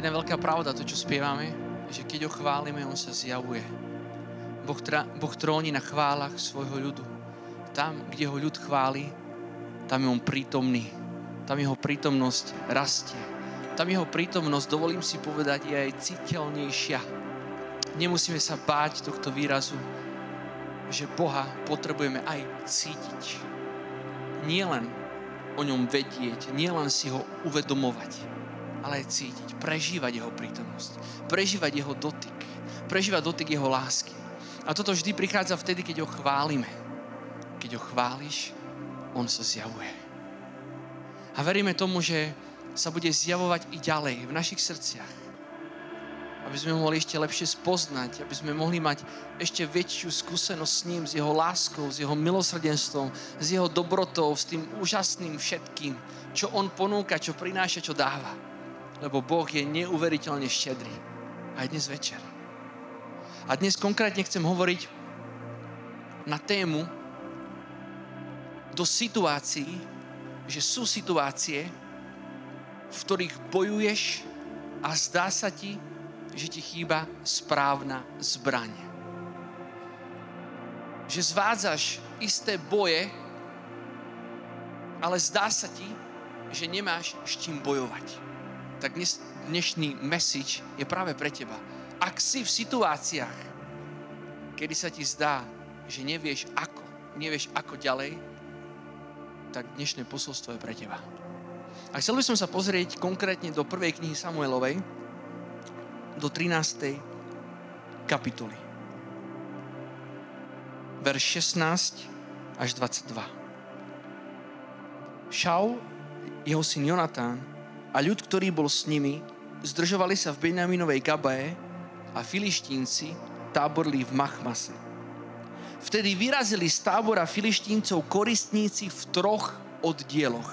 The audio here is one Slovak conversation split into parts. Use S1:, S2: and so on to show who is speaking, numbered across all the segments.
S1: je jedna veľká pravda, to, čo spievame, že keď ho chválime, on sa zjavuje. Boh, tra, boh tróni na chválach svojho ľudu. Tam, kde ho ľud chváli, tam je on prítomný. Tam jeho prítomnosť rastie. Tam jeho prítomnosť, dovolím si povedať, je aj citeľnejšia. Nemusíme sa báť tohto výrazu, že Boha potrebujeme aj cítiť. Nie len o ňom vedieť, nie len si ho uvedomovať, ale aj cítiť, prežívať jeho prítomnosť, prežívať jeho dotyk, prežívať dotyk jeho lásky. A toto vždy prichádza vtedy, keď ho chválime. Keď ho chváliš, on sa zjavuje. A veríme tomu, že sa bude zjavovať i ďalej v našich srdciach aby sme ho mohli ešte lepšie spoznať, aby sme mohli mať ešte väčšiu skúsenosť s ním, s jeho láskou, s jeho milosrdenstvom, s jeho dobrotou, s tým úžasným všetkým, čo on ponúka, čo prináša, čo dáva. Lebo Boh je neuveriteľne štedrý. Aj dnes večer. A dnes konkrétne chcem hovoriť na tému do situácií, že sú situácie, v ktorých bojuješ a zdá sa ti, že ti chýba správna zbraň. Že zvádzaš isté boje, ale zdá sa ti, že nemáš s čím bojovať. Tak dnes, dnešný message je práve pre teba. Ak si v situáciách, kedy sa ti zdá, že nevieš ako, nevieš ako ďalej, tak dnešné posolstvo je pre teba. A chcel by som sa pozrieť konkrétne do prvej knihy Samuelovej, do 13. kapitoly. Verš 16 až 22. Šaul, jeho syn Jonatán a ľud, ktorý bol s nimi, zdržovali sa v Benjaminovej Gabae a filištínci táborli v Machmase. Vtedy vyrazili z tábora filištíncov koristníci v troch oddieloch.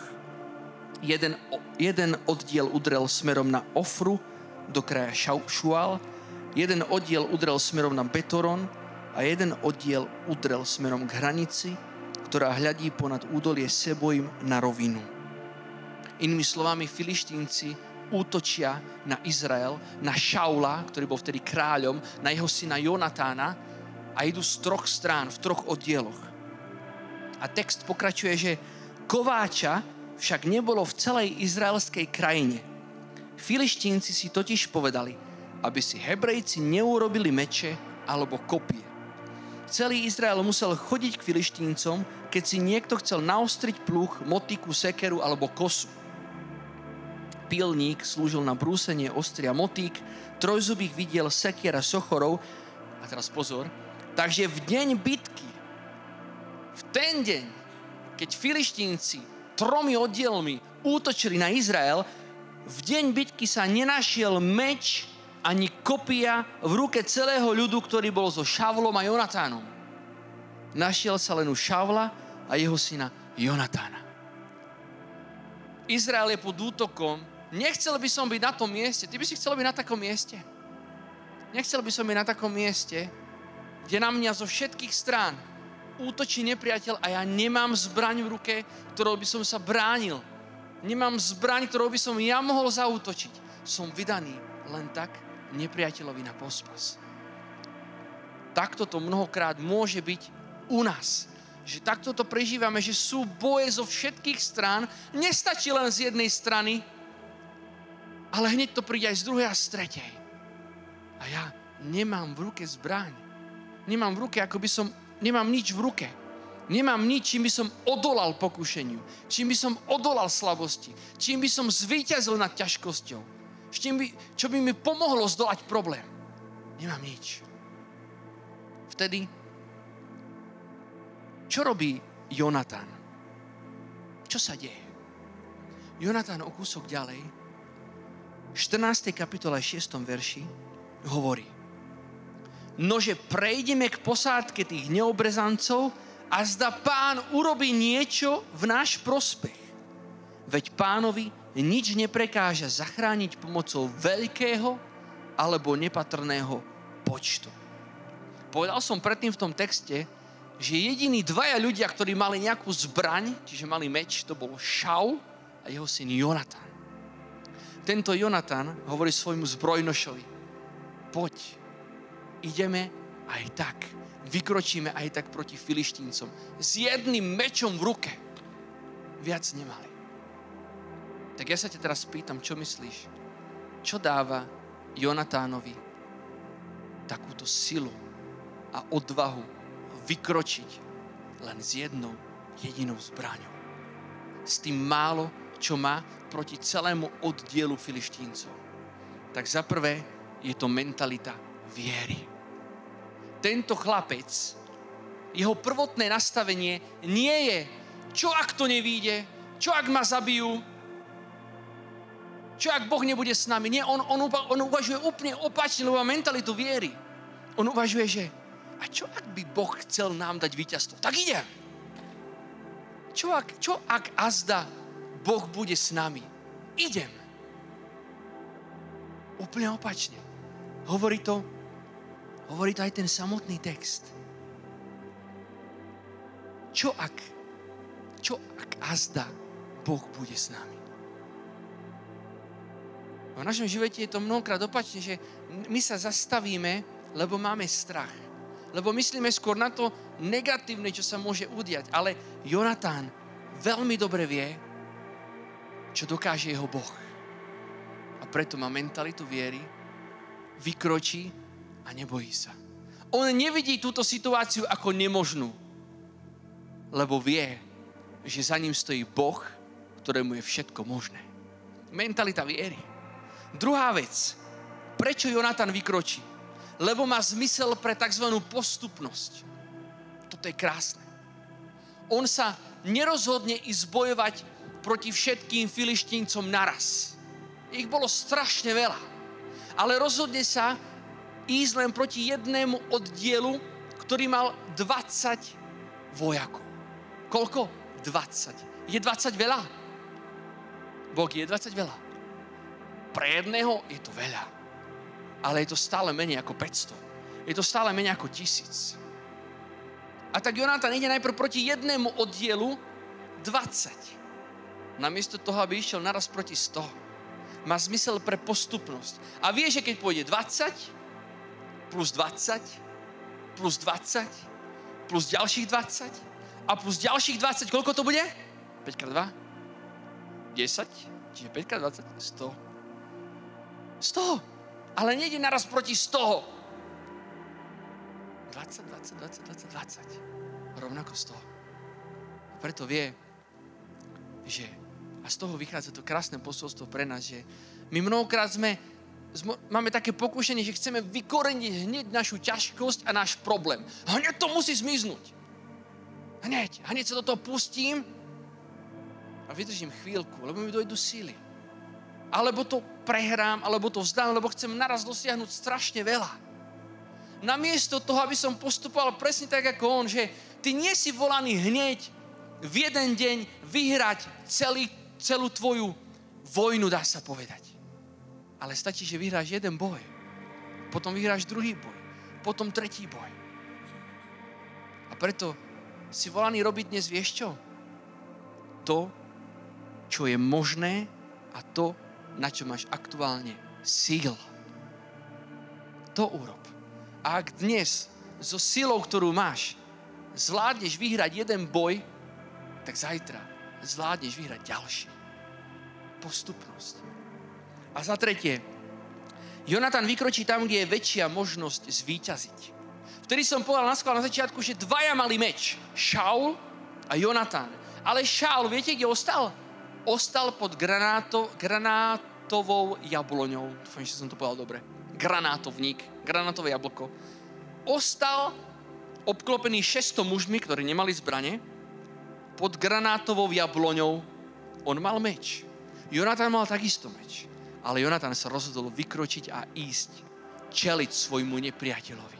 S1: Jeden, jeden oddiel udrel smerom na Ofru, do kraja Šual, jeden oddiel udrel smerom na Betoron a jeden oddiel udrel smerom k hranici, ktorá hľadí ponad údolie Sebojim na rovinu. Inými slovami, filištínci útočia na Izrael, na Šaula, ktorý bol vtedy kráľom, na jeho syna Jonatána a idú z troch strán, v troch oddieloch. A text pokračuje, že kováča však nebolo v celej izraelskej krajine – Filištínci si totiž povedali, aby si Hebrejci neurobili meče alebo kopie. Celý Izrael musel chodiť k Filištíncom, keď si niekto chcel naostriť pluch, motiku, sekeru alebo kosu. Pilník slúžil na brúsenie ostria motík, trojzubých vidiel sekiera sochorov, a teraz pozor, takže v deň bitky, v ten deň, keď Filištínci tromi oddielmi útočili na Izrael, v deň bitky sa nenašiel meč ani kopia v ruke celého ľudu, ktorý bol so Šavlom a Jonatánom. Našiel sa len u Šavla a jeho syna Jonatána. Izrael je pod útokom. Nechcel by som byť na tom mieste. Ty by si chcel byť na takom mieste? Nechcel by som byť na takom mieste, kde na mňa zo všetkých strán útočí nepriateľ a ja nemám zbraň v ruke, ktorou by som sa bránil Nemám zbraň, ktorou by som ja mohol zautočiť. Som vydaný len tak nepriateľovi na pospas. Takto to mnohokrát môže byť u nás. Že takto to prežívame, že sú boje zo všetkých strán. Nestačí len z jednej strany, ale hneď to príde aj z druhej a z tretej. A ja nemám v ruke zbraň. Nemám v ruke, ako by som, nemám nič v ruke Nemám nič, čím by som odolal pokušeniu, čím by som odolal slabosti, čím by som zvíťazil nad ťažkosťou, čím by, čo by mi pomohlo zdolať problém. Nemám nič. Vtedy, čo robí Jonatán? Čo sa deje? Jonatán o kúsok ďalej, 14. kapitole 6. verši, hovorí, nože prejdeme k posádke tých neobrezancov, a zda pán urobí niečo v náš prospech. Veď pánovi nič neprekáža zachrániť pomocou veľkého alebo nepatrného počtu. Povedal som predtým v tom texte, že jediní dvaja ľudia, ktorí mali nejakú zbraň, čiže mali meč, to bol Šau a jeho syn Jonatan. Tento Jonatan hovorí svojmu zbrojnošovi, poď, ideme aj tak. Vykročíme aj tak proti filištíncom. S jedným mečom v ruke. Viac nemali. Tak ja sa ťa teraz pýtam, čo myslíš? Čo dáva Jonatánovi takúto silu a odvahu vykročiť len s jednou jedinou zbraňou? S tým málo, čo má proti celému oddielu filištíncov. Tak za prvé je to mentalita viery. Tento chlapec, jeho prvotné nastavenie nie je, čo ak to nevíde, čo ak ma zabijú, čo ak Boh nebude s nami. Nie, on, on, on uvažuje úplne opačne, lebo má mentalitu viery. On uvažuje, že a čo ak by Boh chcel nám dať víťazstvo? Tak idem. Čo ak, čo ak azda Boh bude s nami. Idem. Úplne opačne. Hovorí to, hovorí to aj ten samotný text. Čo ak, čo ak azda Boh bude s nami? V našom živote je to mnohokrát opačne, že my sa zastavíme, lebo máme strach. Lebo myslíme skôr na to negatívne, čo sa môže udiať. Ale Jonatán veľmi dobre vie, čo dokáže jeho Boh. A preto má mentalitu viery, vykročí a nebojí sa. On nevidí túto situáciu ako nemožnú, lebo vie, že za ním stojí Boh, ktorému je všetko možné. Mentalita viery. Druhá vec. Prečo Jonatan vykročí? Lebo má zmysel pre tzv. postupnosť. Toto je krásne. On sa nerozhodne ísť bojovať proti všetkým filištíncom naraz. Ich bolo strašne veľa. Ale rozhodne sa ísť len proti jednému oddielu, ktorý mal 20 vojakov. Koľko? 20. Je 20 veľa? Boh je 20 veľa. Pre jedného je to veľa. Ale je to stále menej ako 500. Je to stále menej ako tisíc. A tak Jonathan ide najprv proti jednému oddielu 20 namiesto toho, aby išiel naraz proti 100. Má zmysel pre postupnosť. A vie, že keď pôjde 20, plus 20, plus 20, plus ďalších 20 a plus ďalších 20, koľko to bude? 5 x 2? 10? Čiže 5 x 20? 100. 100. Ale nejde naraz proti 100. 20, 20, 20, 20, 20. Rovnako 100. Preto vie, že a z toho vychádza to krásne posolstvo pre nás, že my mnohokrát sme, máme také pokušenie, že chceme vykoreniť hneď našu ťažkosť a náš problém. Hneď to musí zmiznúť. Hneď. Hneď sa do toho pustím a vydržím chvíľku, lebo mi dojdu síly. Alebo to prehrám, alebo to vzdám, lebo chcem naraz dosiahnuť strašne veľa. Namiesto toho, aby som postupoval presne tak ako on, že ty nie si volaný hneď v jeden deň vyhrať celý celú tvoju vojnu, dá sa povedať. Ale stačí, že vyhráš jeden boj. Potom vyhráš druhý boj. Potom tretí boj. A preto si volaný robiť dnes, vieš čo? To, čo je možné a to, na čo máš aktuálne síl. To urob. A ak dnes so silou, ktorú máš, zvládneš vyhrať jeden boj, tak zajtra zvládneš vyhrať ďalší. Postupnosť. A za tretie, Jonatan vykročí tam, kde je väčšia možnosť zvíťaziť. Vtedy som povedal na na začiatku, že dvaja mali meč. Šaul a Jonatan. Ale Šaul, viete, kde ostal? Ostal pod granáto, granátovou jabloňou. Dúfam, že som to povedal dobre. Granátovník, granátové jablko. Ostal obklopený 600 mužmi, ktorí nemali zbrane pod granátovou jabloňou, on mal meč. Jonatan mal takisto meč. Ale Jonatan sa rozhodol vykročiť a ísť, čeliť svojmu nepriateľovi.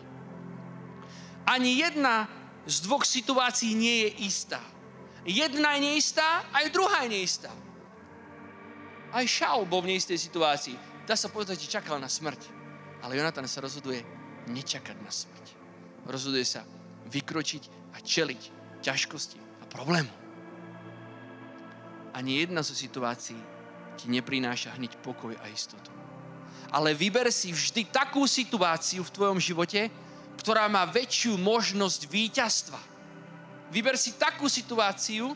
S1: Ani jedna z dvoch situácií nie je istá. Jedna je neistá, aj druhá je neistá. Aj Šaul bol v neistej situácii. Dá sa povedať, že čakal na smrť. Ale Jonatan sa rozhoduje nečakať na smrť. Rozhoduje sa vykročiť a čeliť ťažkosti problému. Ani jedna zo situácií ti neprináša hneď pokoj a istotu. Ale vyber si vždy takú situáciu v tvojom živote, ktorá má väčšiu možnosť víťazstva. Vyber si takú situáciu,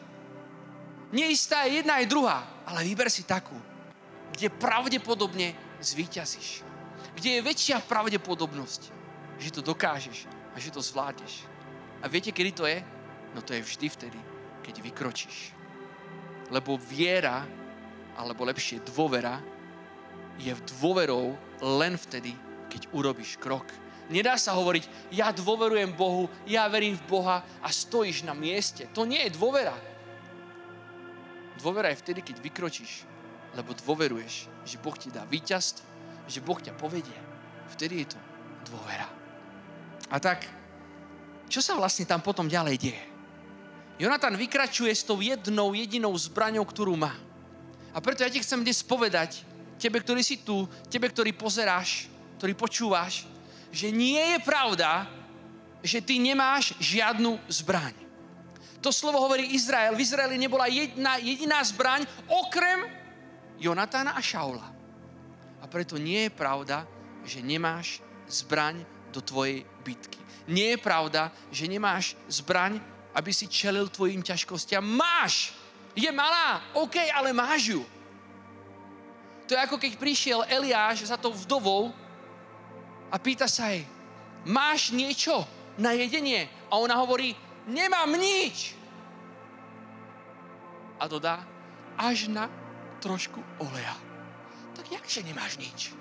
S1: neistá je jedna aj druhá, ale vyber si takú, kde pravdepodobne zvíťazíš. Kde je väčšia pravdepodobnosť, že to dokážeš a že to zvládneš. A viete, kedy to je? No to je vždy vtedy, keď vykročíš. Lebo viera, alebo lepšie dôvera, je dôverou len vtedy, keď urobíš krok. Nedá sa hovoriť, ja dôverujem Bohu, ja verím v Boha a stojíš na mieste. To nie je dôvera. Dôvera je vtedy, keď vykročíš, lebo dôveruješ, že Boh ti dá víťazstvo, že Boh ťa povedie. Vtedy je to dôvera. A tak, čo sa vlastne tam potom ďalej deje? Jonatan vykračuje s tou jednou jedinou zbraňou, ktorú má. A preto ja ti chcem dnes povedať, tebe, ktorý si tu, tebe, ktorý pozeráš, ktorý počúvaš, že nie je pravda, že ty nemáš žiadnu zbraň. To slovo hovorí Izrael. V Izraeli nebola jedna jediná zbraň okrem Jonatana a Šaula. A preto nie je pravda, že nemáš zbraň do tvojej bitky. Nie je pravda, že nemáš zbraň aby si čelil tvojim ťažkostiam. Máš! Je malá, OK, ale máš ju. To je ako keď prišiel Eliáš za tou vdovou a pýta sa jej, máš niečo na jedenie? A ona hovorí, nemám nič. A dodá, až na trošku oleja. Tak jakže nemáš nič?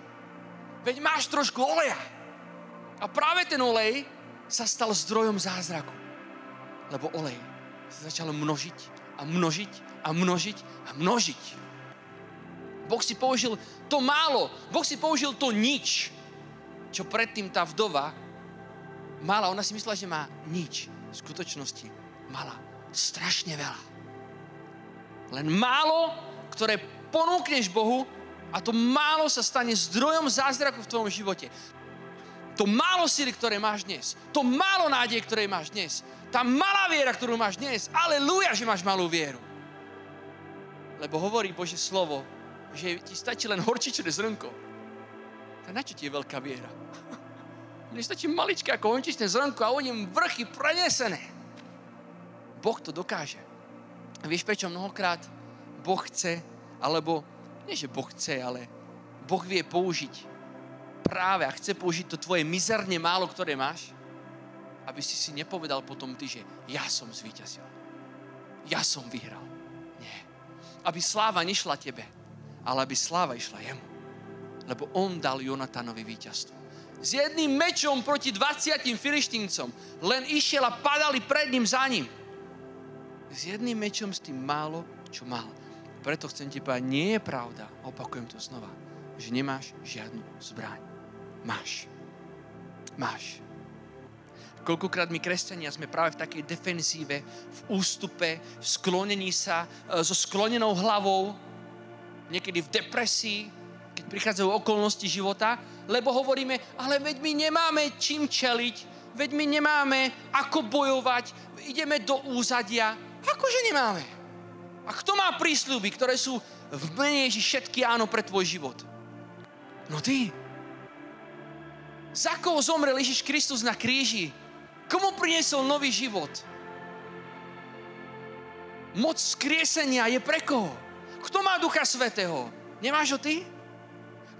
S1: Veď máš trošku oleja. A práve ten olej sa stal zdrojom zázraku lebo olej sa začal množiť a množiť a množiť a množiť. Boh si použil to málo, Boh si použil to nič, čo predtým tá vdova mala. Ona si myslela, že má nič. V skutočnosti mala strašne veľa. Len málo, ktoré ponúkneš Bohu a to málo sa stane zdrojom zázraku v tvojom živote. To málo síly, ktoré máš dnes, to málo nádej, ktoré máš dnes, tá malá viera, ktorú máš dnes, aleluja, že máš malú vieru. Lebo hovorí Bože slovo, že ti stačí len horčičné zrnko. Tak na čo ti je veľká viera? Mne stačí maličké ako horčičné zrnko a o ním vrchy prenesené. Boh to dokáže. A vieš prečo mnohokrát Boh chce, alebo nie, že Boh chce, ale Boh vie použiť práve a chce použiť to tvoje mizerne málo, ktoré máš, aby si si nepovedal potom ty, že ja som zvíťazil. Ja som vyhral. Nie. Aby sláva nešla tebe, ale aby sláva išla jemu. Lebo on dal Jonatanovi víťazstvo. S jedným mečom proti 20 filištíncom len išiel a padali pred ním za ním. S jedným mečom s tým málo, čo mal. Preto chcem ti povedať, nie je pravda, opakujem to znova, že nemáš žiadnu zbraň. Máš. Máš. Koľkokrát my kresťania sme práve v takej defenzíve, v ústupe, v sklonení sa, e, so sklonenou hlavou, niekedy v depresii, keď prichádzajú okolnosti života, lebo hovoríme, ale veď my nemáme čím čeliť, veď my nemáme ako bojovať, ideme do úzadia. Akože nemáme? A kto má prísľuby, ktoré sú v mene Ježiš všetky áno pre tvoj život? No ty. Za koho zomrel Ježiš Kristus na kríži? Komu priniesol nový život? Moc skriesenia je pre koho? Kto má Ducha Svetého? Nemáš ho ty?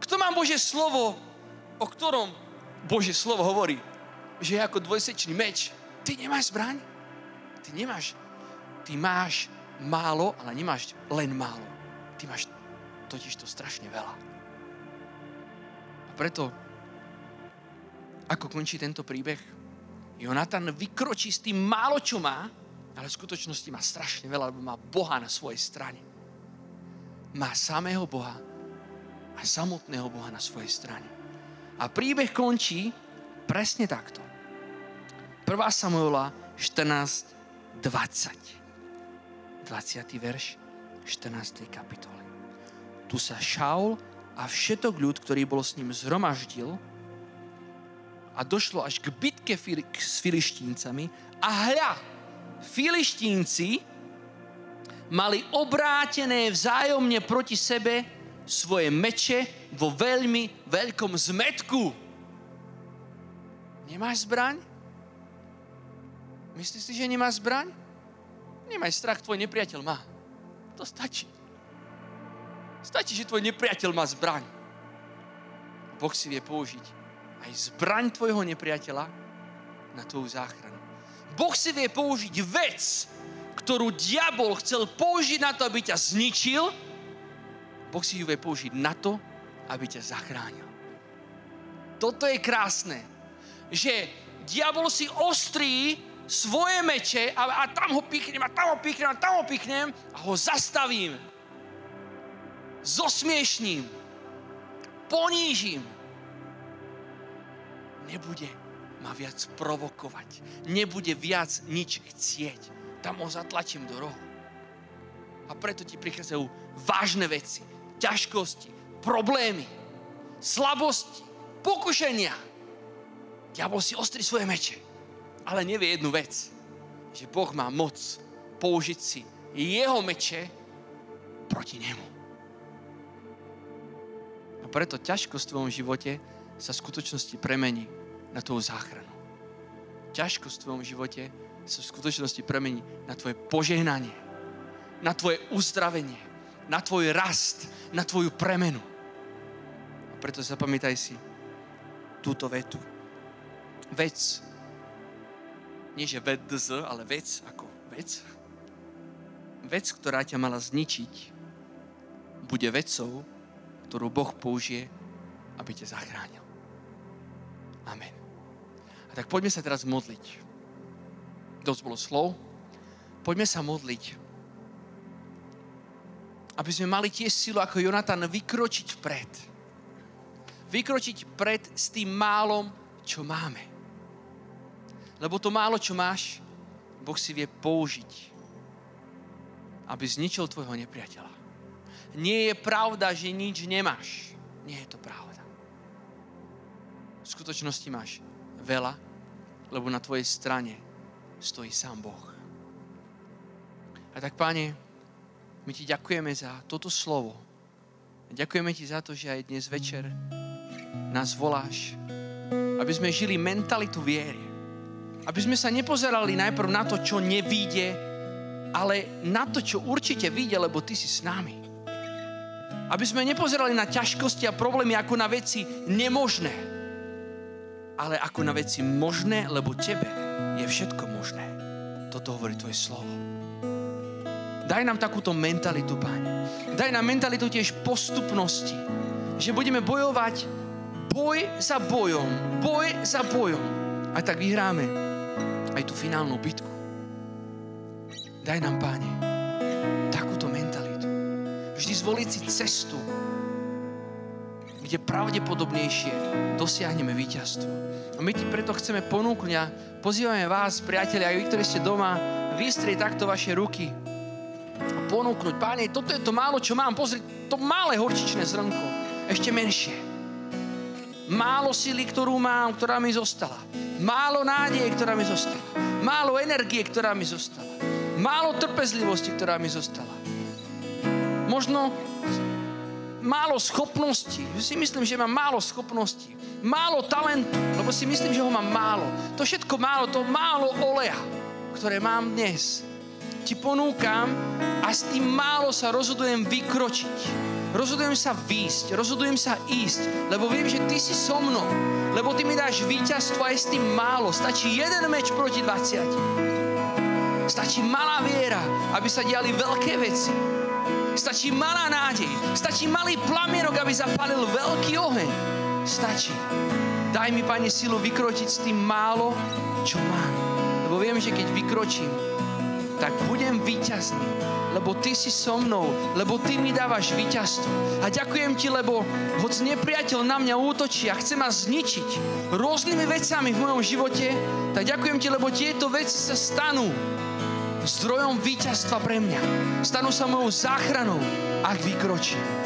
S1: Kto má Bože slovo, o ktorom Bože slovo hovorí, že je ako dvojsečný meč? Ty nemáš zbraň? Ty nemáš. Ty máš málo, ale nemáš len málo. Ty máš totiž to strašne veľa. A preto, ako končí tento príbeh? Jonatan vykročí s tým málo, čo má, ale v skutočnosti má strašne veľa, lebo má Boha na svojej strane. Má samého Boha a samotného Boha na svojej strane. A príbeh končí presne takto. 1. Samuela 14, 20. 20. verš 14. kapitoly. Tu sa Šaul a všetok ľud, ktorý bol s ním zhromaždil, a došlo až k bitke s filištíncami a hľa, filištínci mali obrátené vzájomne proti sebe svoje meče vo veľmi veľkom zmetku. Nemáš zbraň? Myslíš si, že nemáš zbraň? Nemaj strach, tvoj nepriateľ má. To stačí. Stačí, že tvoj nepriateľ má zbraň. Boh si vie použiť aj zbraň tvojho nepriateľa na tvoju záchranu. Boh si vie použiť vec, ktorú diabol chcel použiť na to, aby ťa zničil, Boh si ju vie použiť na to, aby ťa zachránil. Toto je krásne, že diabol si ostrí svoje meče a, a tam ho pichnem, a tam ho pichnem, a tam ho pichnem a ho zastavím. Zosmiešním. Ponížim. Nebude ma viac provokovať. Nebude viac nič chcieť. Tam ho zatlačím do rohu. A preto ti prichádzajú vážne veci, ťažkosti, problémy, slabosti, pokušenia. Diabol si ostri svoje meče, ale nevie jednu vec, že Boh má moc použiť si jeho meče proti nemu. A preto ťažkosť v tvojom živote sa v skutočnosti premení na tvoju záchranu. Ťažkosť v tvojom živote sa v skutočnosti premení na tvoje požehnanie, na tvoje uzdravenie, na tvoj rast, na tvoju premenu. A preto zapamätaj si túto vetu. Vec, nie že vedz, ale vec ako vec, vec, ktorá ťa mala zničiť, bude vecou, ktorú Boh použije, aby ťa zachránil. Amen. A tak poďme sa teraz modliť. Dosť bolo slov. Poďme sa modliť. Aby sme mali tiež silu ako Jonatan vykročiť vpred. Vykročiť vpred s tým málom, čo máme. Lebo to málo, čo máš, Boh si vie použiť, aby zničil tvojho nepriateľa. Nie je pravda, že nič nemáš. Nie je to pravda. V skutočnosti máš veľa, lebo na tvojej strane stojí sám Boh. A tak, Pane, my Ti ďakujeme za toto slovo. Ďakujeme Ti za to, že aj dnes večer nás voláš, aby sme žili mentalitu viery. Aby sme sa nepozerali najprv na to, čo nevíde, ale na to, čo určite vyjde, lebo Ty si s nami. Aby sme nepozerali na ťažkosti a problémy ako na veci nemožné, ale ako na veci možné, lebo tebe je všetko možné. Toto hovorí tvoje slovo. Daj nám takúto mentalitu, Pane. Daj nám mentalitu tiež postupnosti, že budeme bojovať boj za bojom, boj za bojom. A tak vyhráme aj tú finálnu bitku. Daj nám, Páne, takúto mentalitu. Vždy zvoliť si cestu, kde pravdepodobnejšie dosiahneme víťazstvo. A my ti preto chceme ponúknuť a pozývame vás, priatelia, aj vy, ktorí ste doma, vystrieť takto vaše ruky a ponúknuť. Páne, toto je to málo, čo mám. Pozri, to malé horčičné zrnko. Ešte menšie. Málo sily, ktorú mám, ktorá mi zostala. Málo nádeje, ktorá mi zostala. Málo energie, ktorá mi zostala. Málo trpezlivosti, ktorá mi zostala. Možno málo schopností. Si myslím, že mám málo schopností. Málo talentu, lebo si myslím, že ho mám málo. To všetko málo, to málo oleja, ktoré mám dnes, ti ponúkam a s tým málo sa rozhodujem vykročiť. Rozhodujem sa výjsť, rozhodujem sa ísť, lebo viem, že ty si so mnou, lebo ty mi dáš víťazstvo aj s tým málo. Stačí jeden meč proti 20. Stačí malá viera, aby sa diali veľké veci. Stačí malá nádej. Stačí malý plamienok, aby zapalil veľký oheň. Stačí. Daj mi, Pane, silu vykročiť s tým málo, čo mám. Lebo viem, že keď vykročím, tak budem víťazný, lebo Ty si so mnou, lebo Ty mi dávaš víťazstvo. A ďakujem Ti, lebo hoď nepriateľ na mňa útočí a chce ma zničiť rôznymi vecami v mojom živote, tak ďakujem Ti, lebo tieto veci sa stanú zdrojom víťazstva pre mňa. Stanú sa mojou záchranou, ak vykročím.